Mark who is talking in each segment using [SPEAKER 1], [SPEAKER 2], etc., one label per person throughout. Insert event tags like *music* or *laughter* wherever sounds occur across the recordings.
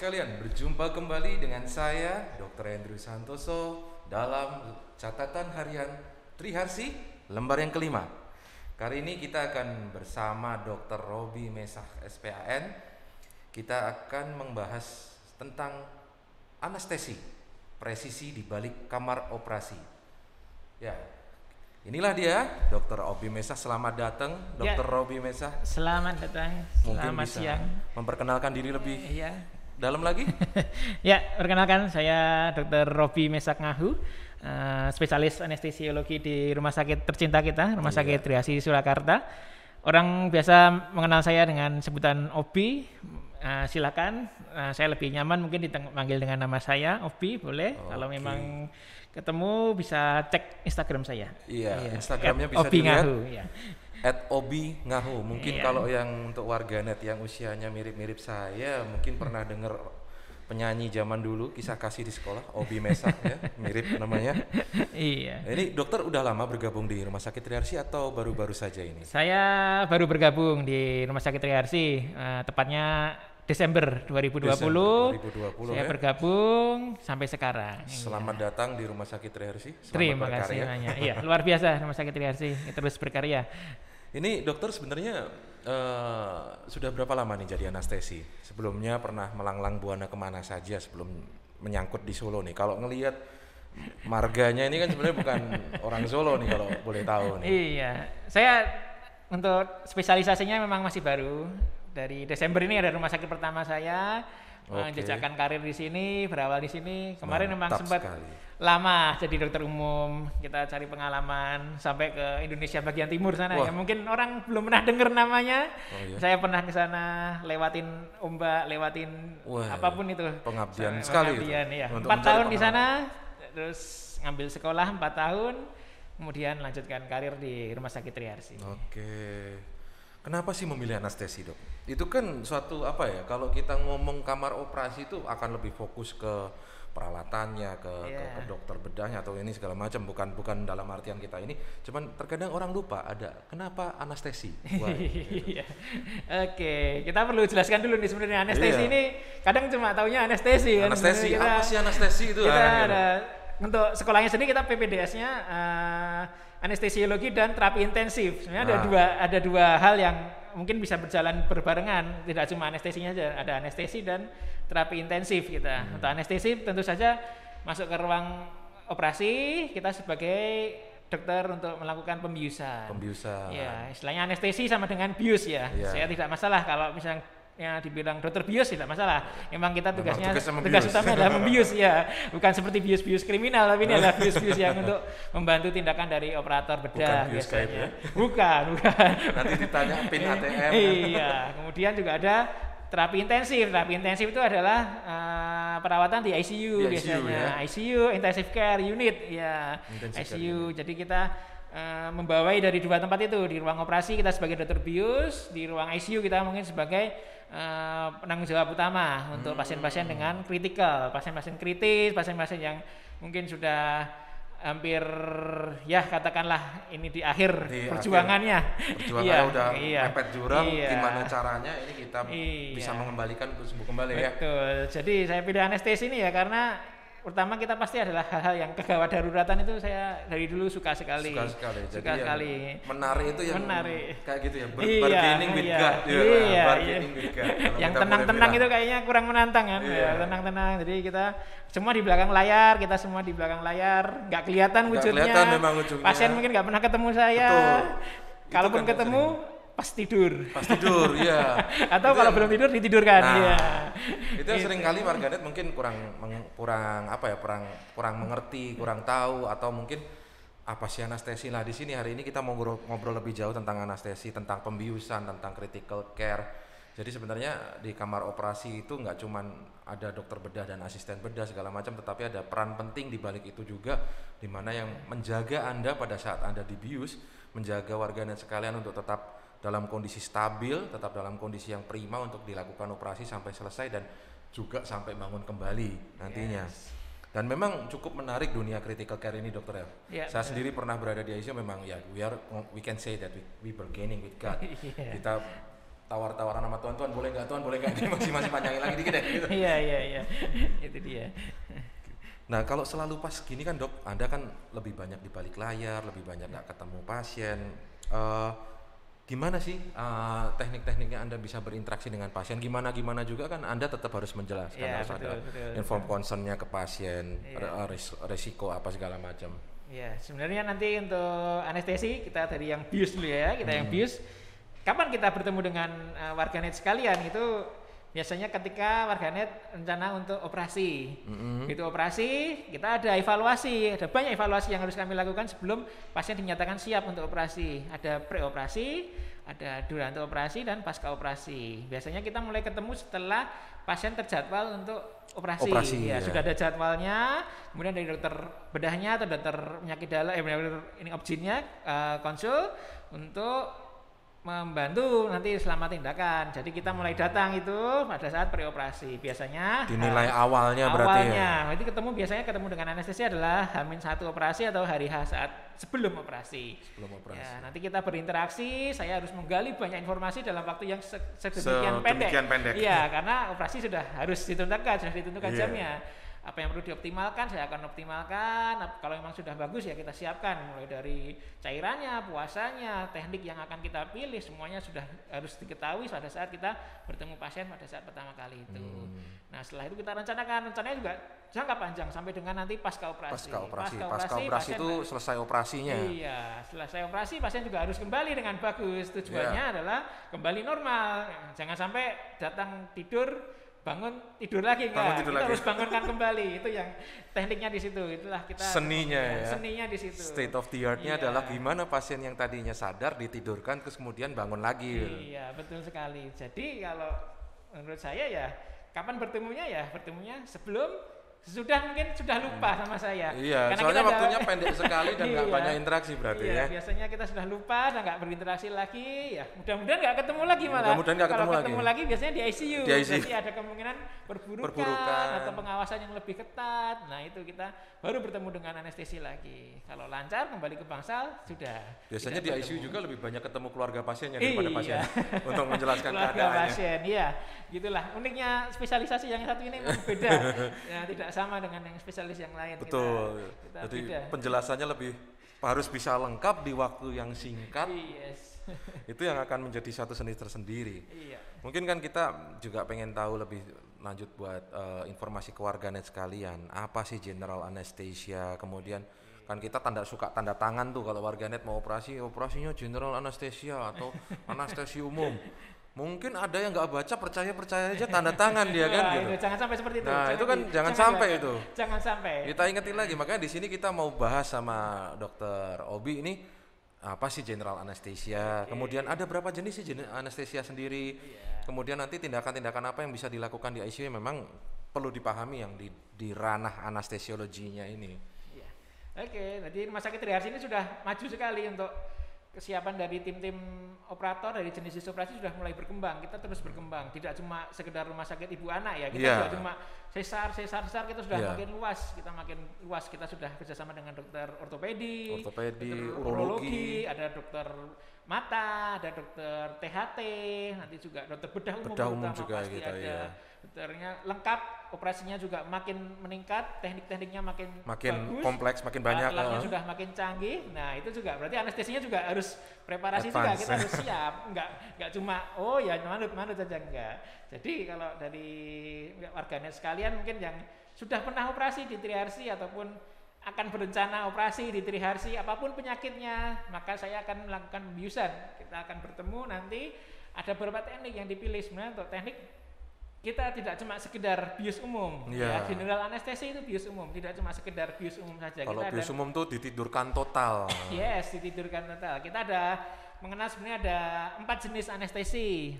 [SPEAKER 1] sekalian, berjumpa kembali dengan saya, Dr. Andrew Santoso, dalam catatan harian Triharsi, lembar yang kelima. Kali ini kita akan bersama Dr. Robi Mesah SPAN. Kita akan membahas tentang anestesi, presisi di balik kamar operasi. Ya, inilah dia, Dr. Robi Mesah. Selamat datang,
[SPEAKER 2] Ya.
[SPEAKER 1] Dr. Robi Mesah.
[SPEAKER 2] Selamat datang,
[SPEAKER 1] Mungkin
[SPEAKER 2] selamat
[SPEAKER 1] bisa
[SPEAKER 2] siang.
[SPEAKER 1] memperkenalkan diri lebih
[SPEAKER 2] Iya.
[SPEAKER 1] Dalam lagi. *laughs*
[SPEAKER 2] Ya, perkenalkan saya Dr. Robi Mesak Ngahu, eh, spesialis anestesiologi di Rumah Sakit tercinta kita, Rumah
[SPEAKER 1] Iya.
[SPEAKER 2] Sakit Triasi Surakarta. Orang biasa mengenal saya dengan sebutan Obi. Eh, silakan, Eh, saya lebih nyaman mungkin dipanggil dengan nama saya Obi, boleh. Kalau
[SPEAKER 1] Oke.
[SPEAKER 2] memang ketemu bisa cek Instagram saya.
[SPEAKER 1] Iya, Instagramnya
[SPEAKER 2] At
[SPEAKER 1] bisa
[SPEAKER 2] Obi
[SPEAKER 1] dilihat.
[SPEAKER 2] Ngahu, ya.
[SPEAKER 1] At Obi Ngahu. Mungkin
[SPEAKER 2] Iya.
[SPEAKER 1] kalau yang untuk warganet yang usianya mirip-mirip saya, mungkin pernah dengar penyanyi zaman dulu kisah kasih di sekolah Obi Mesak *laughs* ya, mirip namanya.
[SPEAKER 2] Iya.
[SPEAKER 1] Ini dokter udah lama bergabung di Rumah Sakit Triarsi atau baru-baru saja ini?
[SPEAKER 2] Saya baru bergabung di Rumah Sakit Triarsi, eh, tepatnya Desember 2020.
[SPEAKER 1] Desember 2020
[SPEAKER 2] saya
[SPEAKER 1] ya.
[SPEAKER 2] bergabung sampai sekarang.
[SPEAKER 1] Selamat datang di Rumah Sakit Triarsi.
[SPEAKER 2] Terima kasih banyak. Iya, luar biasa Rumah Sakit Triarsi terus berkarya.
[SPEAKER 1] Ini dokter sebenarnya eh, sudah berapa lama nih jadi anestesi? Sebelumnya pernah melanglang buana ke mana saja sebelum menyangkut di Solo nih? Kalau ngelihat marganya ini kan sebenarnya bukan *laughs* orang Solo nih kalau boleh tahu nih.
[SPEAKER 2] Iya, saya untuk spesialisasinya memang masih baru. Dari Desember ini ada rumah sakit pertama saya. Menjejakkan karir di sini, berawal di sini. Kemarin memang sempat
[SPEAKER 1] sekali.
[SPEAKER 2] lama jadi dokter umum. Kita cari pengalaman sampai ke Indonesia bagian timur sana.
[SPEAKER 1] Wah.
[SPEAKER 2] Ya mungkin orang belum pernah dengar namanya.
[SPEAKER 1] Oh, iya.
[SPEAKER 2] Saya pernah ke sana lewatin ombak, lewatin
[SPEAKER 1] Wah,
[SPEAKER 2] apa pun itu.
[SPEAKER 1] pengabdian
[SPEAKER 2] Saya-
[SPEAKER 1] sekali itu,
[SPEAKER 2] Pengabdian, iya.
[SPEAKER 1] untuk
[SPEAKER 2] Empat tahun di sana, terus ngambil sekolah empat tahun, kemudian lanjutkan karir di Rumah Sakit Triarsi.
[SPEAKER 1] Oke. Kenapa sih memilih anestesi dok? Itu kan suatu apa ya? Kalau kita ngomong kamar operasi itu akan lebih fokus ke peralatannya, ke, ke,
[SPEAKER 2] Iya.
[SPEAKER 1] ke dokter bedahnya atau ini segala macam. Bukan bukan dalam artian kita ini. Cuman terkadang orang lupa ada kenapa anestesi. Wah, *laughs*
[SPEAKER 2] Iya. Oke, kita perlu jelaskan dulu nih sebenarnya anestesi
[SPEAKER 1] Iya.
[SPEAKER 2] ini kadang cuma taunya anestesi kan.
[SPEAKER 1] anestesi
[SPEAKER 2] sebenarnya
[SPEAKER 1] apa sih anestesi itu?
[SPEAKER 2] Kita
[SPEAKER 1] gitu.
[SPEAKER 2] ada untuk sekolahnya sendiri kita PPDS-nya eh, anestesiologi dan terapi intensif. Sebenarnya ada
[SPEAKER 1] Nah.
[SPEAKER 2] dua ada dua hal yang mungkin bisa berjalan berbarengan, tidak cuma anestesinya aja, ada anestesi dan terapi intensif kita.
[SPEAKER 1] Hmm.
[SPEAKER 2] Untuk anestesi tentu saja masuk ke ruang operasi, kita sebagai dokter untuk melakukan pembiusan.
[SPEAKER 1] Pembiusan.
[SPEAKER 2] Ya, istilahnya anestesi sama dengan bius ya.
[SPEAKER 1] Iya.
[SPEAKER 2] Saya tidak masalah kalau misalnya dibilang dokter bius tidak masalah. Memang kita
[SPEAKER 1] Memang
[SPEAKER 2] tugasnya
[SPEAKER 1] tugasnya
[SPEAKER 2] tugas
[SPEAKER 1] membius.
[SPEAKER 2] utama adalah *laughs* membius ya. Bukan seperti bius-bius kriminal tapi ini adalah *laughs* bius-bius yang untuk membantu tindakan dari operator bedah
[SPEAKER 1] Bukan bius
[SPEAKER 2] biasanya.
[SPEAKER 1] ya?
[SPEAKER 2] Bukan, bukan.
[SPEAKER 1] Nanti ditanya pin *laughs* ATM.
[SPEAKER 2] iya, kemudian juga ada terapi intensif. Terapi intensif itu adalah eh, perawatan di ICU,
[SPEAKER 1] Di ICU
[SPEAKER 2] biasanya. ICU, intensive care unit, ya.
[SPEAKER 1] Intensive care
[SPEAKER 2] ICU. Jadi kita eh, membawai dari dua tempat itu di ruang operasi kita sebagai dokter bius, di ruang ICU kita mungkin sebagai eh, penanggung jawab utama untuk pasien-pasien
[SPEAKER 1] Hmm.
[SPEAKER 2] dengan kritikal, pasien-pasien kritis, pasien-pasien yang mungkin sudah hampir ya katakanlah ini di akhir
[SPEAKER 1] Di
[SPEAKER 2] perjuangannya.
[SPEAKER 1] Perjuangannya
[SPEAKER 2] Iya,
[SPEAKER 1] udah
[SPEAKER 2] iya.
[SPEAKER 1] mepet jurang,
[SPEAKER 2] Iya.
[SPEAKER 1] gimana caranya ini kita
[SPEAKER 2] Iya.
[SPEAKER 1] bisa mengembalikan untuk sembuh kembali ya.
[SPEAKER 2] Betul. Jadi saya pilih anestesi ini ya karena pertama kita pasti adalah hal-hal yang kegawat daruratan itu saya dari dulu suka sekali.
[SPEAKER 1] Suka sekali. Jadi
[SPEAKER 2] Suka sekali.
[SPEAKER 1] Menarik itu yang
[SPEAKER 2] Menarik.
[SPEAKER 1] kayak gitu ya. Ber
[SPEAKER 2] Iya,
[SPEAKER 1] bargaining with
[SPEAKER 2] iya.
[SPEAKER 1] God. ya,
[SPEAKER 2] Iya,
[SPEAKER 1] bargaining
[SPEAKER 2] iya.
[SPEAKER 1] with God.
[SPEAKER 2] Yang tenang-tenang itu kayaknya kurang menantang kan
[SPEAKER 1] Iya.
[SPEAKER 2] ya tenang-tenang jadi kita semua di belakang layar kita semua di belakang layar nggak kelihatan
[SPEAKER 1] Nggak
[SPEAKER 2] wujudnya
[SPEAKER 1] kelihatan memang wujudnya.
[SPEAKER 2] pasien mungkin nggak pernah ketemu saya
[SPEAKER 1] Betul. Itu
[SPEAKER 2] kalaupun
[SPEAKER 1] kan
[SPEAKER 2] ketemu pas tidur.
[SPEAKER 1] Pas tidur, iya. *laughs*
[SPEAKER 2] atau
[SPEAKER 1] Itu
[SPEAKER 2] kalau
[SPEAKER 1] yang-
[SPEAKER 2] belum tidur ditidurkan
[SPEAKER 1] Nah,
[SPEAKER 2] iya.
[SPEAKER 1] itu yang sering kali warganet mungkin kurang meng- kurang apa ya kurang kurang mengerti kurang tahu atau mungkin apa sih anestesi? Lah di sini hari ini kita mau ngobrol, ngobrol lebih jauh tentang anestesi tentang pembiusan tentang critical care. Jadi sebenarnya di kamar operasi itu nggak cuman ada dokter bedah dan asisten bedah segala macam tetapi ada peran penting di balik itu juga di mana yang menjaga anda pada saat anda dibius menjaga warganet sekalian untuk tetap dalam kondisi stabil, tetap dalam kondisi yang prima untuk dilakukan operasi sampai selesai dan juga sampai bangun kembali nantinya. Dan memang cukup menarik dunia critical care ini dokter ya.
[SPEAKER 2] Iya,
[SPEAKER 1] Saya sendiri pernah berada di ICU memang ya we are we can say that we, we bargaining with God. *laughs*
[SPEAKER 2] Iya.
[SPEAKER 1] Kita tawar-tawaran sama Tuhan, Tuhan boleh nggak Tuhan boleh nggak? Ini masih masih panjangin lagi dikit deh. *laughs* Gitu.
[SPEAKER 2] Iya iya iya, *laughs* itu dia.
[SPEAKER 1] Nah kalau selalu pas gini kan dok, anda kan lebih banyak di balik layar, lebih banyak nggak ketemu pasien. Uh, gimana sih uh, teknik-tekniknya anda bisa berinteraksi dengan pasien? Gimana gimana juga kan anda tetap harus menjelaskan
[SPEAKER 2] Iya,
[SPEAKER 1] harus
[SPEAKER 2] betul,
[SPEAKER 1] ada
[SPEAKER 2] betul,
[SPEAKER 1] inform concernnya ke pasien,
[SPEAKER 2] Iya.
[SPEAKER 1] re- res- resiko apa segala macam.
[SPEAKER 2] Ya, sebenarnya nanti untuk anestesi kita dari yang bius dulu ya, kita yang bius. Kapan kita bertemu dengan uh, warganet sekalian itu biasanya ketika warganet rencana untuk operasi.
[SPEAKER 1] Mm-mm.
[SPEAKER 2] Itu operasi, kita ada evaluasi, ada banyak evaluasi yang harus kami lakukan sebelum pasien dinyatakan siap untuk operasi. Ada preoperasi, ada durante operasi dan pasca operasi. Biasanya kita mulai ketemu setelah pasien terjadwal untuk operasi.
[SPEAKER 1] Operasi,
[SPEAKER 2] ya,
[SPEAKER 1] ya.
[SPEAKER 2] sudah ada jadwalnya, kemudian dari dokter bedahnya atau dokter penyakit dalam, eh dokter ini objinnya eh, konsul untuk membantu nanti selama tindakan. Jadi kita mulai datang itu pada saat preoperasi. Biasanya
[SPEAKER 1] Dinilai
[SPEAKER 2] eh,
[SPEAKER 1] awalnya berarti ya.
[SPEAKER 2] awalnya. Berarti ketemu biasanya ketemu dengan anestesi adalah hamin satu operasi atau hari H saat sebelum operasi.
[SPEAKER 1] Sebelum operasi.
[SPEAKER 2] Ya, nanti kita berinteraksi, saya harus menggali banyak informasi dalam waktu yang se- sedemikian pendek.
[SPEAKER 1] Sedemikian pendek.
[SPEAKER 2] Iya, karena operasi sudah harus ditentukan, sudah ditentukan
[SPEAKER 1] Iya.
[SPEAKER 2] jamnya. Apa yang perlu dioptimalkan, saya akan optimalkan. Kalau memang sudah bagus ya kita siapkan mulai dari cairannya, puasanya, teknik yang akan kita pilih semuanya sudah harus diketahui pada saat kita bertemu pasien pada saat pertama kali itu.
[SPEAKER 1] Hmm.
[SPEAKER 2] Nah, setelah itu kita rencanakan, rencananya juga jangka panjang sampai dengan nanti pasca operasi.
[SPEAKER 1] Pasca operasi,
[SPEAKER 2] Pasca
[SPEAKER 1] pasca operasi itu selesai operasinya.
[SPEAKER 2] Iya, selesai operasi pasien juga harus kembali dengan bagus. Tujuannya
[SPEAKER 1] Iya.
[SPEAKER 2] adalah kembali normal. Jangan sampai datang tidur bangun tidur lagi enggak.
[SPEAKER 1] Bangun tidur
[SPEAKER 2] kita
[SPEAKER 1] lagi.
[SPEAKER 2] harus bangunkan kembali. Itu yang tekniknya di situ. Itulah kita
[SPEAKER 1] Seninya ya.
[SPEAKER 2] Seninya di situ.
[SPEAKER 1] State of the art-nya
[SPEAKER 2] Iya.
[SPEAKER 1] adalah gimana pasien yang tadinya sadar ditidurkan terus kemudian bangun lagi.
[SPEAKER 2] Iya, betul sekali. Jadi kalau menurut saya ya kapan bertemunya ya bertemunya sebelum sesudah mungkin sudah lupa sama saya.
[SPEAKER 1] Iya,
[SPEAKER 2] Karena
[SPEAKER 1] soalnya
[SPEAKER 2] kita ada-
[SPEAKER 1] waktunya *laughs* pendek sekali dan nggak
[SPEAKER 2] Iya.
[SPEAKER 1] banyak interaksi berarti
[SPEAKER 2] iya,
[SPEAKER 1] ya.
[SPEAKER 2] biasanya kita sudah lupa dan nggak berinteraksi lagi. Ya, mudah-mudahan nggak ketemu lagi malah.
[SPEAKER 1] Mudah-mudahan nggak
[SPEAKER 2] Kalau
[SPEAKER 1] ketemu
[SPEAKER 2] ketemu lagi. biasanya di ICU.
[SPEAKER 1] Di ICU.
[SPEAKER 2] Berarti ada kemungkinan perburukan,
[SPEAKER 1] Perburukan.
[SPEAKER 2] atau pengawasan yang lebih ketat. Nah, itu kita baru bertemu dengan anestesi lagi. Kalau lancar kembali ke bangsal sudah.
[SPEAKER 1] Biasanya di ICU
[SPEAKER 2] bertemu.
[SPEAKER 1] juga lebih banyak ketemu keluarga pasiennya daripada
[SPEAKER 2] Iya.
[SPEAKER 1] pasien *laughs* untuk menjelaskan
[SPEAKER 2] keluarga
[SPEAKER 1] keadaannya.
[SPEAKER 2] pasien iya gitulah uniknya spesialisasi yang satu ini beda *laughs* ya, tidak sama dengan yang spesialis yang lain Kita-
[SPEAKER 1] Betul.
[SPEAKER 2] kita,
[SPEAKER 1] Jadi
[SPEAKER 2] beda
[SPEAKER 1] penjelasannya lebih harus bisa lengkap di waktu yang singkat.
[SPEAKER 2] yes *laughs*
[SPEAKER 1] Itu yang akan menjadi satu seni tersendiri.
[SPEAKER 2] iya
[SPEAKER 1] Mungkin kan kita juga pengen tahu lebih lanjut buat eh, informasi ke warganet sekalian. Apa sih general anesthesia? Kemudian kan kita tanda suka tanda tangan tuh kalau warganet mau operasi, operasinya general anesthesia atau *laughs* anestesi umum. Mungkin ada yang nggak baca percaya percaya aja tanda tangan dia kan
[SPEAKER 2] Wah,
[SPEAKER 1] gitu.
[SPEAKER 2] itu jangan sampai seperti itu
[SPEAKER 1] Nah, itu kan
[SPEAKER 2] di-
[SPEAKER 1] jangan sampai
[SPEAKER 2] dilakukan.
[SPEAKER 1] itu.
[SPEAKER 2] jangan sampai
[SPEAKER 1] Kita ingetin lagi, makanya di sini kita mau bahas sama dokter Obi ini apa sih general anesthesia, kemudian ada berapa jenis sih jenis anestesia sendiri, kemudian nanti tindakan-tindakan apa yang bisa dilakukan di ICU yang memang perlu dipahami yang di, di ranah anestesiologinya ini.
[SPEAKER 2] Iya. Oke, jadi rumah sakit Triharsi ini sudah maju sekali untuk kesiapan dari tim-tim operator dari jenis jenis operasi sudah mulai berkembang. Kita terus berkembang, tidak cuma sekedar rumah sakit ibu anak ya. Kita
[SPEAKER 1] Iya.
[SPEAKER 2] juga cuma sesar, sesar, sesar kita sudah
[SPEAKER 1] Iya.
[SPEAKER 2] makin luas. Kita makin luas. Kita sudah kerjasama dengan dokter ortopedi,
[SPEAKER 1] Ortopedi,
[SPEAKER 2] dokter
[SPEAKER 1] urologi.
[SPEAKER 2] ada dokter mata, ada dokter THT, nanti juga dokter bedah umum.
[SPEAKER 1] Bedah umum juga
[SPEAKER 2] pasti
[SPEAKER 1] kita,
[SPEAKER 2] ada.
[SPEAKER 1] iya.
[SPEAKER 2] Dokternya lengkap, operasinya juga makin meningkat, teknik-tekniknya makin
[SPEAKER 1] Makin
[SPEAKER 2] bagus.
[SPEAKER 1] kompleks, makin banyak.
[SPEAKER 2] Alatnya
[SPEAKER 1] eh.
[SPEAKER 2] sudah makin canggih. Nah, itu juga berarti anestesinya juga harus preparasi juga.
[SPEAKER 1] Advance.
[SPEAKER 2] Kita harus siap. Enggak enggak cuma oh ya manut-manut saja enggak. Jadi kalau dari warganet sekalian mungkin yang sudah pernah operasi di Triharsi ataupun akan berencana operasi di Triharsi apa pun penyakitnya, maka saya akan melakukan pembiusan. Kita akan bertemu nanti ada beberapa teknik yang dipilih sebenarnya untuk teknik kita tidak cuma sekedar bius umum
[SPEAKER 1] Iya.
[SPEAKER 2] ya general anestesi itu bius umum tidak cuma sekedar bius umum saja
[SPEAKER 1] Kalau
[SPEAKER 2] kita ada
[SPEAKER 1] bius umum tuh ditidurkan total. *laughs*
[SPEAKER 2] Yes, ditidurkan total. Kita ada mengenal sebenarnya ada empat jenis anestesi.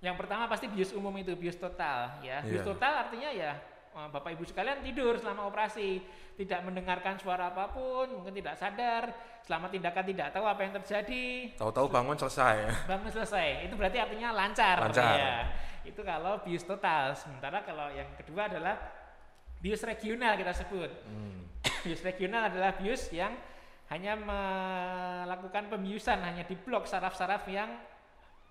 [SPEAKER 2] Yang pertama pasti bius umum itu bius total, ya. Bius
[SPEAKER 1] Iya.
[SPEAKER 2] total artinya ya eh, Bapak Ibu sekalian tidur selama operasi, tidak mendengarkan suara apa pun, mungkin tidak sadar, selama tindakan tidak tahu apa yang terjadi,
[SPEAKER 1] Tahu-tahu bangun selesai.
[SPEAKER 2] bangun selesai. Itu berarti artinya lancar.
[SPEAKER 1] Lancar.
[SPEAKER 2] Ya. Itu kalau bius total. Sementara kalau yang kedua adalah bius regional kita sebut.
[SPEAKER 1] Hmm. *coughs*
[SPEAKER 2] bius regional adalah bius yang hanya melakukan pembiusan hanya di blok saraf-saraf yang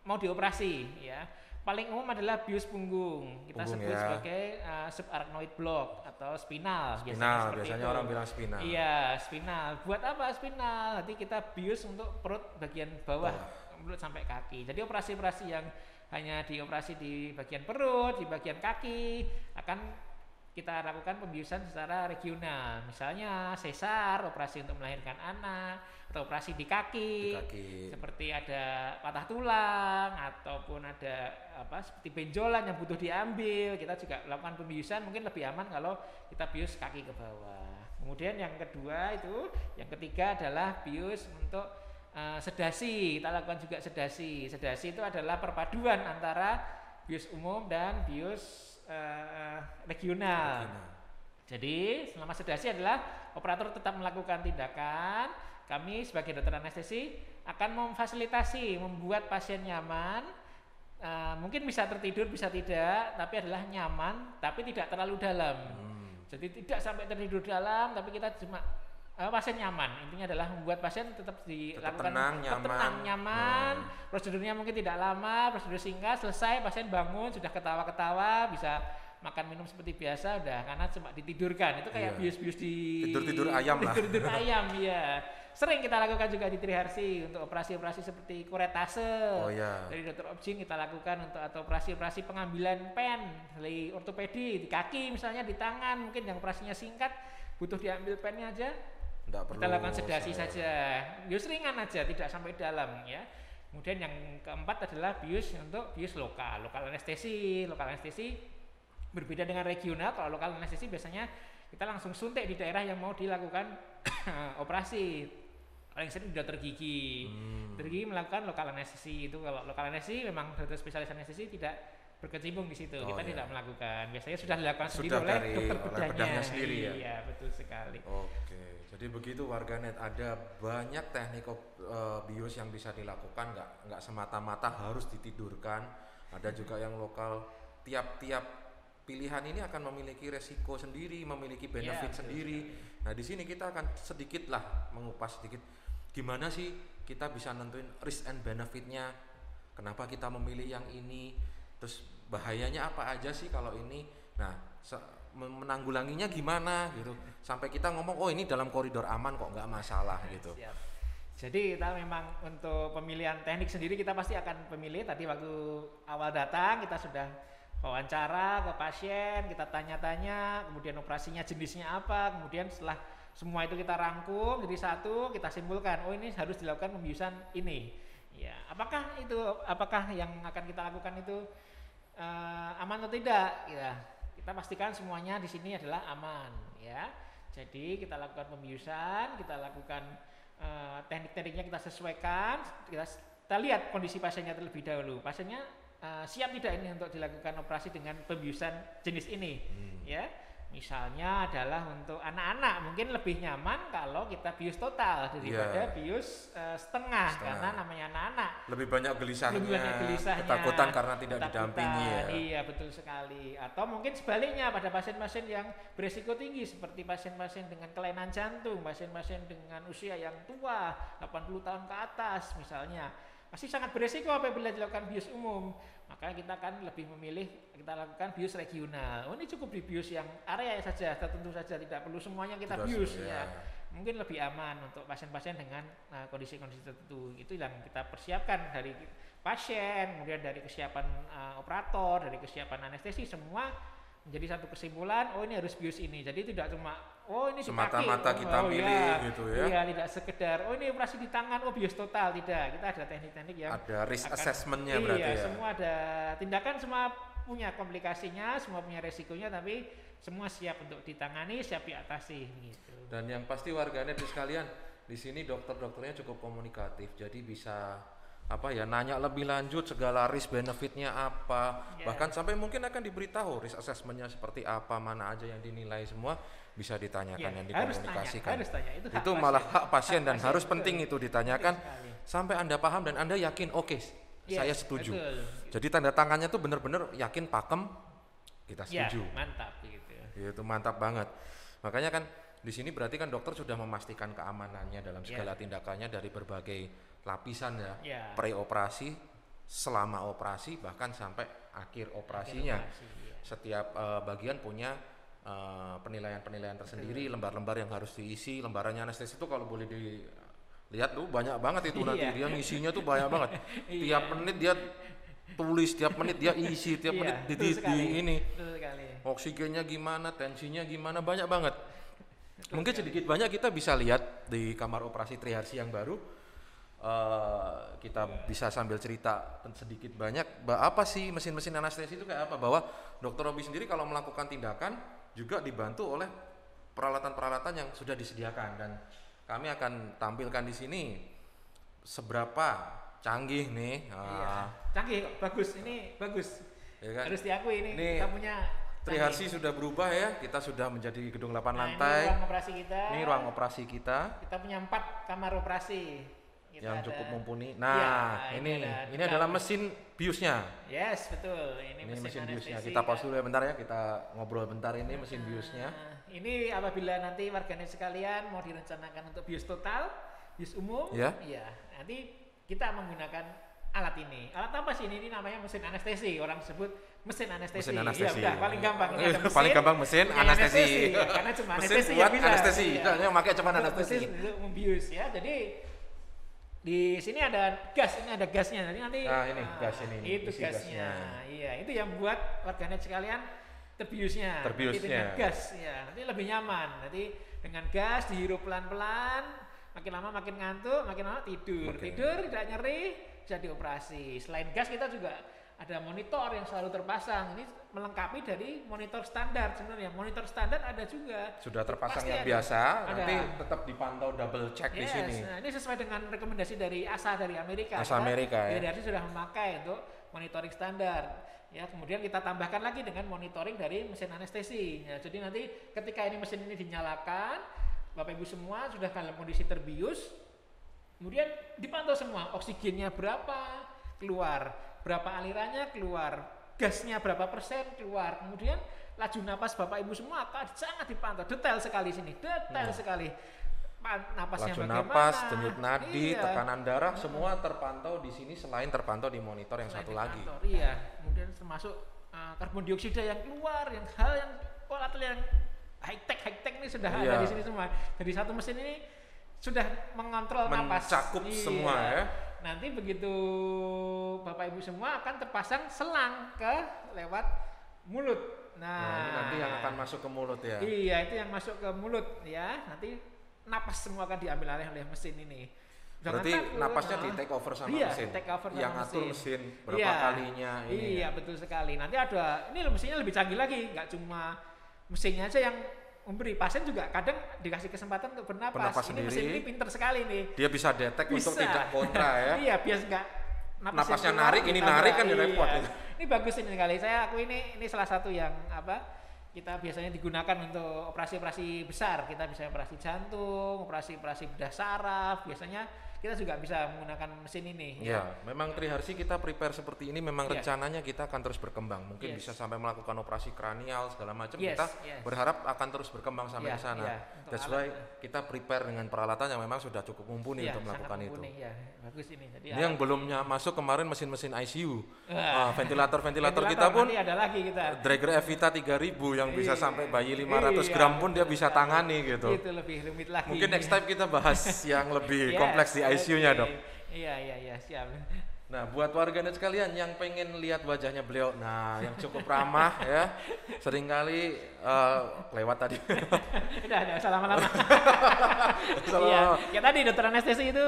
[SPEAKER 2] mau dioperasi ya paling umum adalah bius punggung kita
[SPEAKER 1] Punggung,
[SPEAKER 2] sebut
[SPEAKER 1] ya.
[SPEAKER 2] sebagai uh, subarachnoid block atau spinal,
[SPEAKER 1] Spinal,
[SPEAKER 2] seperti
[SPEAKER 1] biasanya
[SPEAKER 2] itu.
[SPEAKER 1] orang bilang spinal.
[SPEAKER 2] iya spinal buat apa spinal nanti kita bius untuk perut bagian bawah mulut sampai kaki jadi operasi-operasi yang hanya dioperasi di bagian perut di bagian kaki akan kita lakukan pembiusan secara regional. Misalnya sesar operasi untuk melahirkan anak atau operasi di kaki,
[SPEAKER 1] Di kaki.
[SPEAKER 2] seperti ada patah tulang ataupun ada apa seperti benjolan yang butuh diambil. Kita juga lakukan pembiusan mungkin lebih aman kalau kita bius kaki ke bawah. Kemudian yang kedua itu yang ketiga adalah bius untuk eh, sedasi kita lakukan juga sedasi sedasi itu adalah perpaduan antara bius umum dan bius eh, regional
[SPEAKER 1] Gimana?
[SPEAKER 2] jadi selama sedasi adalah operator tetap melakukan tindakan. Kami sebagai dokter anestesi akan memfasilitasi, membuat pasien nyaman. Eh, mungkin bisa tertidur, bisa tidak, tapi adalah nyaman, tapi tidak terlalu dalam.
[SPEAKER 1] Hmm.
[SPEAKER 2] Jadi tidak sampai tertidur dalam, tapi kita cuma eh, pasien nyaman. Intinya adalah membuat pasien tetap dilakukan
[SPEAKER 1] tenang,
[SPEAKER 2] tetap
[SPEAKER 1] nyaman.
[SPEAKER 2] tenang, nyaman.
[SPEAKER 1] Hmm.
[SPEAKER 2] Prosedurnya mungkin tidak lama, prosedur singkat, selesai pasien bangun sudah ketawa-ketawa, bisa makan minum seperti biasa udah karena cuma ditidurkan. Itu kayak
[SPEAKER 1] Iya.
[SPEAKER 2] bius-bius di
[SPEAKER 1] Tidur-tidur ayam lah.
[SPEAKER 2] Tidur-tidur *laughs* ayam ya. Sering kita lakukan juga di Triharsi untuk operasi-operasi seperti kuretase.
[SPEAKER 1] Oh ya.
[SPEAKER 2] Dari dokter objin kita lakukan untuk atau operasi-operasi pengambilan pen dari ortopedi di kaki misalnya di tangan mungkin yang operasinya singkat butuh diambil pennya aja
[SPEAKER 1] Nggak perlu
[SPEAKER 2] kita lakukan sedasi
[SPEAKER 1] saya-
[SPEAKER 2] saja. Bius ringan aja tidak sampai dalam ya. Kemudian yang keempat adalah bius untuk bius lokal. Lokal anestesi lokal anestesi berbeda dengan regional. Kalau lokal anestesi biasanya kita langsung suntik di daerah yang mau dilakukan *coughs* operasi. Paling sering dokter gigi
[SPEAKER 1] Hmm.
[SPEAKER 2] dokter gigi melakukan lokal anestesi itu. Kalau lokal anestesi memang dokter spesialis anestesi tidak berkecimpung di situ
[SPEAKER 1] Oh,
[SPEAKER 2] kita
[SPEAKER 1] iya.
[SPEAKER 2] tidak melakukan biasanya sudah dilakukan
[SPEAKER 1] Sudah
[SPEAKER 2] sendiri oleh
[SPEAKER 1] dari-
[SPEAKER 2] dokter
[SPEAKER 1] oleh sendiri ya?
[SPEAKER 2] iya betul sekali
[SPEAKER 1] Oke, jadi begitu warganet ada banyak teknik eh, bius yang bisa dilakukan, nggak nggak semata-mata harus ditidurkan. Ada juga yang lokal. Tiap-tiap pilihan ini akan memiliki resiko sendiri, memiliki benefit
[SPEAKER 2] betul
[SPEAKER 1] sendiri. Nah di sini kita akan sedikit lah mengupas sedikit gimana sih kita bisa nentuin risk and benefitnya. Kenapa kita memilih yang ini? Terus bahayanya apa aja sih kalau ini? Nah menanggulanginya gimana gitu sampai kita ngomong oh ini dalam koridor aman kok nggak masalah gitu.
[SPEAKER 2] Jadi kita memang untuk pemilihan teknik sendiri kita pasti akan pemilih tadi waktu awal datang kita sudah wawancara ke pasien, kita tanya-tanya, kemudian operasinya jenisnya apa, kemudian setelah semua itu kita rangkum jadi satu, kita simpulkan, oh ini harus dilakukan pembiusan ini. Ya, apakah itu apakah yang akan kita lakukan itu eh, aman atau tidak? Ya, kita pastikan semuanya di sini adalah aman, ya. Jadi kita lakukan pembiusan, kita lakukan eh, teknik-tekniknya kita sesuaikan, kita, kita lihat kondisi pasiennya terlebih dahulu. Pasiennya eh, siap tidak ini untuk dilakukan operasi dengan pembiusan jenis ini, ya. Misalnya adalah untuk anak-anak mungkin lebih nyaman kalau kita bius total daripada
[SPEAKER 1] Iya.
[SPEAKER 2] bius eh, setengah,
[SPEAKER 1] Setengah.
[SPEAKER 2] karena namanya anak-anak.
[SPEAKER 1] Lebih banyak gelisahnya,
[SPEAKER 2] lebih banyak gelisahnya
[SPEAKER 1] ketakutan karena tidak
[SPEAKER 2] ketakutan,
[SPEAKER 1] didampingi ya.
[SPEAKER 2] Iya betul sekali. Atau mungkin sebaliknya pada pasien-pasien yang beresiko tinggi seperti pasien-pasien dengan kelainan jantung pasien-pasien dengan usia yang tua 80 tahun ke atas misalnya pasti sangat beresiko apabila dilakukan bius umum. Maka kita akan lebih memilih kita lakukan bius regional. Oh ini cukup di bius yang area saja tertentu saja tidak perlu semuanya kita
[SPEAKER 1] Tidak
[SPEAKER 2] bius ya.
[SPEAKER 1] ya.
[SPEAKER 2] mungkin lebih aman untuk pasien-pasien dengan uh, kondisi-kondisi tertentu. Itu yang kita persiapkan dari pasien kemudian dari kesiapan uh, operator dari kesiapan anestesi semua menjadi satu kesimpulan oh ini harus bius ini. Jadi tidak cuma oh ini.
[SPEAKER 1] Semata-mata kita
[SPEAKER 2] oh,
[SPEAKER 1] pilih
[SPEAKER 2] iya.
[SPEAKER 1] gitu ya.
[SPEAKER 2] iya tidak sekedar oh ini operasi di tangan oh bius total tidak kita ada teknik-teknik yang
[SPEAKER 1] ada risk
[SPEAKER 2] akan-
[SPEAKER 1] assessmentnya
[SPEAKER 2] iya,
[SPEAKER 1] berarti ya
[SPEAKER 2] semua ada tindakan semua punya komplikasinya semua punya resikonya tapi semua siap untuk ditangani siap diatasi gitu
[SPEAKER 1] dan yang pasti warganet sekalian di sini dokter-dokternya cukup komunikatif jadi bisa apa ya nanya lebih lanjut segala risk benefitnya apa
[SPEAKER 2] Ya.
[SPEAKER 1] bahkan sampai mungkin akan diberitahu risk assessmentnya seperti apa mana aja yang dinilai semua bisa ditanyakan
[SPEAKER 2] Iya,
[SPEAKER 1] yang
[SPEAKER 2] harus tanya,
[SPEAKER 1] dikomunikasikan
[SPEAKER 2] harus tanya. Itu hak
[SPEAKER 1] itu
[SPEAKER 2] pasien.
[SPEAKER 1] malah hak pasien dan
[SPEAKER 2] Hak
[SPEAKER 1] harus
[SPEAKER 2] pasien,
[SPEAKER 1] penting itu ditanyakan
[SPEAKER 2] sekali.
[SPEAKER 1] sampai anda paham dan anda yakin oke
[SPEAKER 2] Yes,
[SPEAKER 1] saya setuju
[SPEAKER 2] betul.
[SPEAKER 1] jadi tanda tangannya tuh bener-bener yakin pakem kita
[SPEAKER 2] Ya,
[SPEAKER 1] setuju
[SPEAKER 2] mantap gitu.
[SPEAKER 1] itu mantap banget. Makanya kan di sini berarti kan dokter sudah memastikan keamanannya dalam segala tindakannya dari berbagai lapisan ya.
[SPEAKER 2] Ya.
[SPEAKER 1] Preoperasi selama operasi bahkan sampai akhir operasinya.
[SPEAKER 2] Operasi, iya.
[SPEAKER 1] Setiap eh, bagian punya eh, penilaian-penilaian tersendiri, lembar-lembar yang harus diisi. Lembarannya anestesi itu kalau boleh dilihat tuh banyak banget itu nanti
[SPEAKER 2] Iya.
[SPEAKER 1] dia ngisinya tuh banyak banget. *laughs*
[SPEAKER 2] Iya.
[SPEAKER 1] Tiap menit dia tulis, tiap menit dia isi, tiap
[SPEAKER 2] Iya,
[SPEAKER 1] menit di, di- di ini oksigennya gimana, tensinya gimana, banyak banget. *laughs* Mungkin sedikit banyak kita bisa lihat di kamar operasi Triharsi yang baru. Eh, kita bisa sambil cerita sedikit banyak ba- apa sih mesin-mesin anestesi itu kayak apa bahwa dokter Robi sendiri kalau melakukan tindakan juga dibantu oleh peralatan-peralatan yang sudah disediakan dan kami akan tampilkan di sini seberapa canggih nih
[SPEAKER 2] Iya.
[SPEAKER 1] ah,
[SPEAKER 2] Canggih kok, bagus. Ini bagus.
[SPEAKER 1] ya kan?
[SPEAKER 2] Harus diakui ini,
[SPEAKER 1] Ini
[SPEAKER 2] kita punya
[SPEAKER 1] Triharsi sudah berubah ya, kita sudah menjadi gedung 8
[SPEAKER 2] Nah,
[SPEAKER 1] lantai.
[SPEAKER 2] Ini ruang operasi kita.
[SPEAKER 1] Ini ruang operasi kita
[SPEAKER 2] Kita punya empat kamar operasi. Kita
[SPEAKER 1] yang
[SPEAKER 2] ada-
[SPEAKER 1] cukup mumpuni.
[SPEAKER 2] Iya,
[SPEAKER 1] Nah, ini
[SPEAKER 2] ada
[SPEAKER 1] ini adalah mesin biusnya.
[SPEAKER 2] Yes, betul. Ini,
[SPEAKER 1] Ini mesin biusnya.
[SPEAKER 2] anestesi.
[SPEAKER 1] Kita pause dulu ya bentar ya, kita ngobrol bentar ini mesin biusnya.
[SPEAKER 2] Nah, ini apabila nanti warganet sekalian mau direncanakan untuk bius total, bius umum,
[SPEAKER 1] Ya.
[SPEAKER 2] iya, nanti kita menggunakan alat ini. Alat apa sih ini? Ini namanya mesin anestesi. Orang sebut mesin anestesi.
[SPEAKER 1] Mesin
[SPEAKER 2] Iya,
[SPEAKER 1] anestesi.
[SPEAKER 2] udah paling gampang. Ini ada mesin,
[SPEAKER 1] Paling gampang mesin anestesi.
[SPEAKER 2] ya, karena cuma
[SPEAKER 1] Mesin
[SPEAKER 2] anestesi
[SPEAKER 1] buat
[SPEAKER 2] yang bisa.
[SPEAKER 1] anestesi.
[SPEAKER 2] Iya.
[SPEAKER 1] Soalnya yang pakai cuma anestesi.
[SPEAKER 2] mesin untuk membius ya. Jadi di sini ada gas, ini ada gasnya. Jadi nanti
[SPEAKER 1] Nah, ini
[SPEAKER 2] ah,
[SPEAKER 1] gas ini,
[SPEAKER 2] Itu gasnya.
[SPEAKER 1] gasnya.
[SPEAKER 2] Iya, itu yang buat warganet sekalian terbiusnya. Nanti
[SPEAKER 1] Terbiusnya.
[SPEAKER 2] dengan gas ya. Nanti lebih nyaman. Nanti dengan gas dihirup pelan-pelan, makin lama makin ngantuk, makin lama tidur.
[SPEAKER 1] Oke.
[SPEAKER 2] Tidur tidak nyeri, bisa dioperasi. Selain gas kita juga ada monitor yang selalu terpasang. Ini melengkapi dari monitor standar sebenarnya. Monitor standar ada juga.
[SPEAKER 1] Sudah terpasang
[SPEAKER 2] Pasti
[SPEAKER 1] yang
[SPEAKER 2] ada.
[SPEAKER 1] biasa,
[SPEAKER 2] Ada.
[SPEAKER 1] nanti tetap dipantau double check di
[SPEAKER 2] Yes,
[SPEAKER 1] sini.
[SPEAKER 2] Nah, ini sesuai dengan rekomendasi dari ASA dari Amerika.
[SPEAKER 1] ASA
[SPEAKER 2] Kita
[SPEAKER 1] Amerika, ya.
[SPEAKER 2] DRC sudah memakai untuk monitoring standar. Ya, kemudian kita tambahkan lagi dengan monitoring dari mesin anestesi. Ya, jadi nanti ketika ini mesin ini dinyalakan, Bapak Ibu semua sudah dalam kondisi terbius, kemudian dipantau semua oksigennya berapa keluar, berapa alirannya keluar, gasnya berapa persen keluar, kemudian laju napas Bapak Ibu semua akan sangat dipantau, detail sekali sini, detail sekali. Pa- Napasnya
[SPEAKER 1] Laju
[SPEAKER 2] bagaimana?
[SPEAKER 1] napas, denyut nadi,
[SPEAKER 2] Iya.
[SPEAKER 1] tekanan darah semua terpantau di sini selain terpantau di monitor yang
[SPEAKER 2] Selain
[SPEAKER 1] satu lagi.
[SPEAKER 2] kantor, Iya, kemudian termasuk uh, karbon dioksida yang keluar, yang hal yang atau yang high tech high tech ini sudah ada
[SPEAKER 1] Iya.
[SPEAKER 2] di sini semua. Jadi satu mesin ini sudah mengontrol napas.
[SPEAKER 1] Mencakup
[SPEAKER 2] Iya.
[SPEAKER 1] semua ya.
[SPEAKER 2] Nanti begitu Bapak Ibu semua akan terpasang selang ke lewat mulut. Nah,
[SPEAKER 1] Nah, nanti yang akan masuk ke mulut ya.
[SPEAKER 2] Iya, itu yang masuk ke mulut ya. Nanti napas semua akan diambil alih oleh mesin ini. Jangan
[SPEAKER 1] Berarti
[SPEAKER 2] takut,
[SPEAKER 1] napasnya
[SPEAKER 2] nah.
[SPEAKER 1] di take over sama
[SPEAKER 2] Iya,
[SPEAKER 1] mesin.
[SPEAKER 2] take over sama
[SPEAKER 1] yang atur
[SPEAKER 2] mesin.
[SPEAKER 1] mesin berapa
[SPEAKER 2] Iya.
[SPEAKER 1] kalinya ini.
[SPEAKER 2] Iya, betul sekali. Nanti ada ini mesinnya lebih canggih lagi, nggak cuma mesinnya aja yang memberi pasien juga kadang dikasih kesempatan untuk bernapas.
[SPEAKER 1] Bernapas
[SPEAKER 2] ini mesin
[SPEAKER 1] sendiri.
[SPEAKER 2] ini pinter sekali nih.
[SPEAKER 1] Dia bisa untuk
[SPEAKER 2] Bisa.
[SPEAKER 1] tidak kontra ya. *laughs*
[SPEAKER 2] iya, biar nggak napasnya
[SPEAKER 1] Napasnya narik, ini narik kan ya repot
[SPEAKER 2] Iya.
[SPEAKER 1] itu.
[SPEAKER 2] Ini bagus ini kali. Saya aku ini ini salah satu yang apa? Kita biasanya digunakan untuk operasi-operasi besar. Kita bisa operasi jantung, operasi-operasi bedah saraf. Biasanya kita juga bisa menggunakan mesin ini.
[SPEAKER 1] Ya, memang Triharsi kita prepare seperti ini memang
[SPEAKER 2] Iya.
[SPEAKER 1] rencananya kita akan terus berkembang. Mungkin
[SPEAKER 2] Yes.
[SPEAKER 1] bisa sampai melakukan operasi kranial segala macam.
[SPEAKER 2] Yes,
[SPEAKER 1] kita
[SPEAKER 2] yes.
[SPEAKER 1] berharap akan terus berkembang sampai
[SPEAKER 2] Iya,
[SPEAKER 1] ke sana.
[SPEAKER 2] untuk
[SPEAKER 1] That's
[SPEAKER 2] alat,
[SPEAKER 1] why kita prepare dengan peralatan yang memang sudah cukup mumpuni
[SPEAKER 2] Iya,
[SPEAKER 1] untuk melakukan itu.
[SPEAKER 2] mumpuni, Ya, bagus ini. Jadi
[SPEAKER 1] Ini yang belumnya masuk kemarin mesin-mesin ICU. Ah, ventilator-ventilator kita
[SPEAKER 2] ventilator
[SPEAKER 1] pun
[SPEAKER 2] ada lagi kita.
[SPEAKER 1] Drager Evita 3000 yang bisa
[SPEAKER 2] Iya.
[SPEAKER 1] sampai bayi 500
[SPEAKER 2] Iya,
[SPEAKER 1] gram pun dia bisa tangani gitu.
[SPEAKER 2] Itu lebih rumit lagi.
[SPEAKER 1] Mungkin next time kita bahas *laughs* yang lebih
[SPEAKER 2] Yes,
[SPEAKER 1] kompleks di ICU-nya. Dok.
[SPEAKER 2] Iya, iya, iya, siap.
[SPEAKER 1] Nah, buat warganet sekalian yang pengen lihat wajahnya beliau, nah yang cukup ramah ya, sering kali eh, lewat tadi. *laughs*
[SPEAKER 2] udah, udah, usah lama-lama. *laughs*
[SPEAKER 1] Salah.
[SPEAKER 2] Iya, ya tadi dokter anestesi itu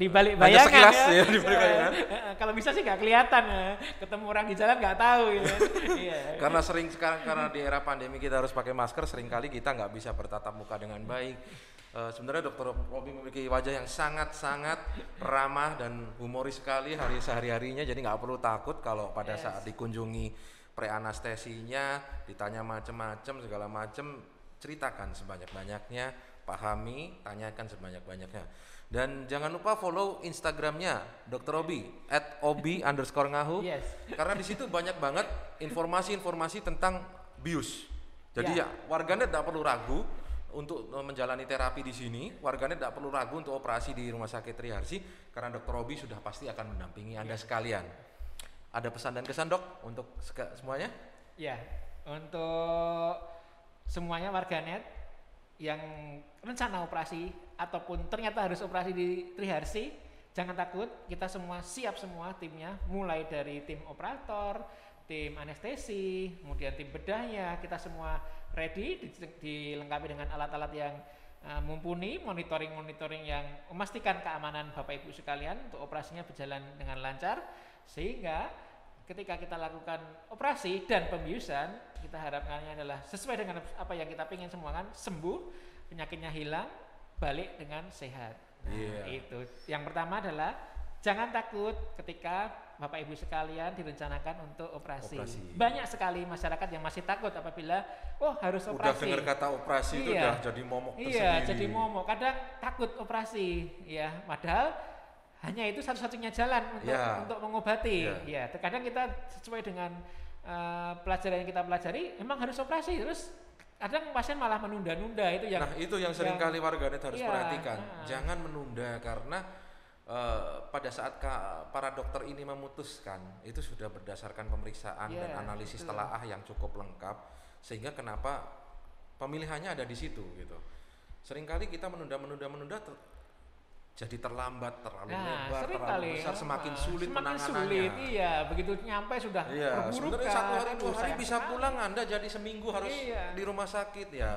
[SPEAKER 2] di balik bayangan
[SPEAKER 1] sekilas
[SPEAKER 2] ya.
[SPEAKER 1] ya, di balik
[SPEAKER 2] Eh,
[SPEAKER 1] bayangan.
[SPEAKER 2] eh, Kalau bisa sih nggak kelihatan ya. Ketemu orang di jalan nggak tahu gitu. *laughs* Iya.
[SPEAKER 1] karena sering sekarang karena di era pandemi kita harus pakai masker, sering kali kita nggak bisa bertatap muka dengan baik. Eh, sebenarnya Dokter Robi memiliki wajah yang sangat-sangat ramah dan humoris sekali hari sehari-harinya, jadi nggak perlu takut kalau pada
[SPEAKER 2] Yes.
[SPEAKER 1] saat dikunjungi pre-anestesinya, ditanya macem-macem segala macem, ceritakan sebanyak-banyaknya, pahami, tanyakan sebanyak-banyaknya. Dan jangan lupa follow Instagramnya Dr. Obi at obi *laughs* underscore ngahu
[SPEAKER 2] Yes.
[SPEAKER 1] karena di situ banyak banget informasi-informasi tentang bius. Jadi ya,
[SPEAKER 2] Ya.
[SPEAKER 1] warganet tidak perlu ragu untuk eh, menjalani terapi di sini. Warganet tidak perlu ragu untuk operasi di Rumah Sakit Triharsi karena Dr. Robi sudah pasti akan mendampingi Anda sekalian. Ada pesan dan kesan dok untuk semuanya?
[SPEAKER 2] Ya, untuk semuanya warganet yang rencana operasi ataupun ternyata harus operasi di Triharsi, jangan takut, kita semua siap semua timnya, mulai dari tim operator, tim anestesi, kemudian tim bedahnya, kita semua ready, di- dilengkapi dengan alat-alat yang uh, mumpuni, monitoring-monitoring yang memastikan keamanan Bapak Ibu sekalian untuk operasinya berjalan dengan lancar, sehingga ketika kita lakukan operasi dan pembiusan, kita harapkannya adalah sesuai dengan apa yang kita ingin semua kan, sembuh, penyakitnya hilang, balik dengan sehat. Nah,
[SPEAKER 1] Iya.
[SPEAKER 2] Itu. Yang pertama adalah jangan takut ketika Bapak Ibu sekalian direncanakan untuk operasi.
[SPEAKER 1] Operasi.
[SPEAKER 2] Banyak sekali masyarakat yang masih takut apabila oh harus
[SPEAKER 1] Udah
[SPEAKER 2] operasi.
[SPEAKER 1] dengar kata operasi itu
[SPEAKER 2] Iya.
[SPEAKER 1] udah jadi momok
[SPEAKER 2] Iya,
[SPEAKER 1] tersendiri.
[SPEAKER 2] jadi momok. Kadang takut operasi, ya. Padahal hanya itu satu-satunya jalan untuk
[SPEAKER 1] Ya.
[SPEAKER 2] untuk mengobati.
[SPEAKER 1] Ya.
[SPEAKER 2] Ya, terkadang kita sesuai dengan eh, pelajaran yang kita pelajari, memang harus operasi. Terus kadang pasien malah menunda-nunda itu yang
[SPEAKER 1] nah itu yang sering
[SPEAKER 2] yang-
[SPEAKER 1] kali warganet harus
[SPEAKER 2] Iya,
[SPEAKER 1] perhatikan.
[SPEAKER 2] nah.
[SPEAKER 1] Jangan menunda karena eh, pada saat ka- para dokter ini memutuskan itu sudah berdasarkan pemeriksaan
[SPEAKER 2] Iya,
[SPEAKER 1] dan analisis
[SPEAKER 2] betul.
[SPEAKER 1] telaah yang cukup lengkap sehingga kenapa pemilihannya ada di situ gitu. Seringkali kita menunda-menunda menunda ter- jadi terlambat, terlalu
[SPEAKER 2] Nah,
[SPEAKER 1] lebar, terlalu
[SPEAKER 2] kali
[SPEAKER 1] besar,
[SPEAKER 2] ah,
[SPEAKER 1] semakin sulit
[SPEAKER 2] semakin
[SPEAKER 1] penanganannya.
[SPEAKER 2] sulit, iya. Begitu nyampe sudah
[SPEAKER 1] Iya,
[SPEAKER 2] perburukan.
[SPEAKER 1] sebenarnya satu hari dua
[SPEAKER 2] Aduh,
[SPEAKER 1] hari bisa pulang, Anda jadi seminggu harus
[SPEAKER 2] Iya.
[SPEAKER 1] di rumah sakit ya.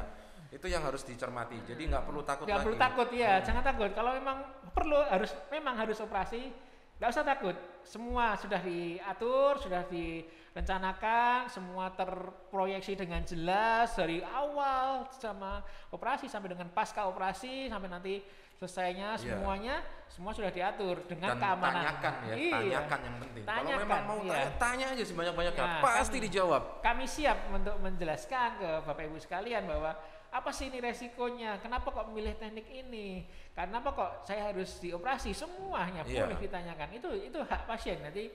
[SPEAKER 1] Itu yang harus dicermati. Jadi nggak perlu takut
[SPEAKER 2] nggak perlu takut ya jangan takut kalau memang perlu harus memang harus operasi nggak usah takut semua sudah diatur sudah direncanakan semua terproyeksi dengan jelas dari awal sama operasi sampai dengan pasca operasi sampai nanti selesainya
[SPEAKER 1] Iya.
[SPEAKER 2] semuanya semua sudah diatur dengan
[SPEAKER 1] Dan
[SPEAKER 2] keamanan
[SPEAKER 1] tanyakan ya,
[SPEAKER 2] Iya.
[SPEAKER 1] tanyakan yang penting. Kalau
[SPEAKER 2] Tanyakan,
[SPEAKER 1] memang mau
[SPEAKER 2] iya.
[SPEAKER 1] tanya, tanya aja sebanyak-banyaknya,
[SPEAKER 2] Nah,
[SPEAKER 1] pasti
[SPEAKER 2] kami-
[SPEAKER 1] dijawab.
[SPEAKER 2] kami siap untuk menjelaskan ke Bapak Ibu sekalian bahwa apa sih ini resikonya? Kenapa kok memilih teknik ini? Kenapa kok saya harus dioperasi? Semuanya
[SPEAKER 1] Iya.
[SPEAKER 2] boleh ditanyakan. Itu itu hak pasien. Nanti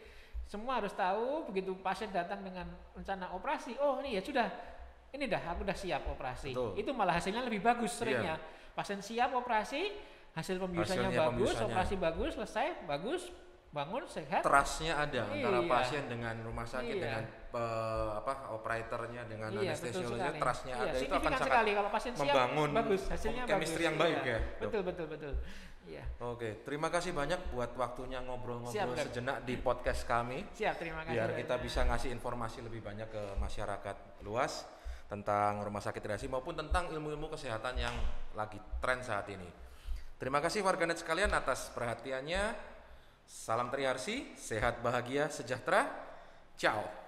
[SPEAKER 2] semua harus tahu begitu pasien datang dengan rencana operasi. Oh, ini ya sudah. Ini dah aku udah siap operasi.
[SPEAKER 1] Betul. Iya.
[SPEAKER 2] Itu malah hasilnya lebih bagus seringnya. Pasien siap operasi, hasil pembiusannya
[SPEAKER 1] Hasilnya
[SPEAKER 2] bagus,
[SPEAKER 1] pembiusannya.
[SPEAKER 2] operasi bagus, selesai, bagus, bangun sehat.
[SPEAKER 1] Trustnya ada antara
[SPEAKER 2] Iya.
[SPEAKER 1] pasien dengan rumah sakit
[SPEAKER 2] Iya.
[SPEAKER 1] dengan eh, apa operatornya dengan
[SPEAKER 2] Iya,
[SPEAKER 1] anestesiolognya
[SPEAKER 2] sekali.
[SPEAKER 1] trustnya
[SPEAKER 2] Iya,
[SPEAKER 1] ada itu akan sangat
[SPEAKER 2] sekali kalau pasien siap
[SPEAKER 1] membangun
[SPEAKER 2] bagus hasilnya
[SPEAKER 1] chemistry
[SPEAKER 2] bagus.
[SPEAKER 1] yang baik
[SPEAKER 2] Iya,
[SPEAKER 1] ya,
[SPEAKER 2] betul betul betul iya
[SPEAKER 1] Oke, terima kasih banyak buat waktunya
[SPEAKER 2] Siap,
[SPEAKER 1] ngobrol-ngobrol sejenak di podcast kami.
[SPEAKER 2] siap terima kasih
[SPEAKER 1] biar
[SPEAKER 2] banyak.
[SPEAKER 1] kita bisa ngasih informasi lebih banyak ke masyarakat luas tentang rumah sakit Reasi maupun tentang ilmu-ilmu kesehatan yang lagi tren saat ini. Terima kasih warganet sekalian atas perhatiannya. Salam Triharsi, sehat bahagia sejahtera. Ciao.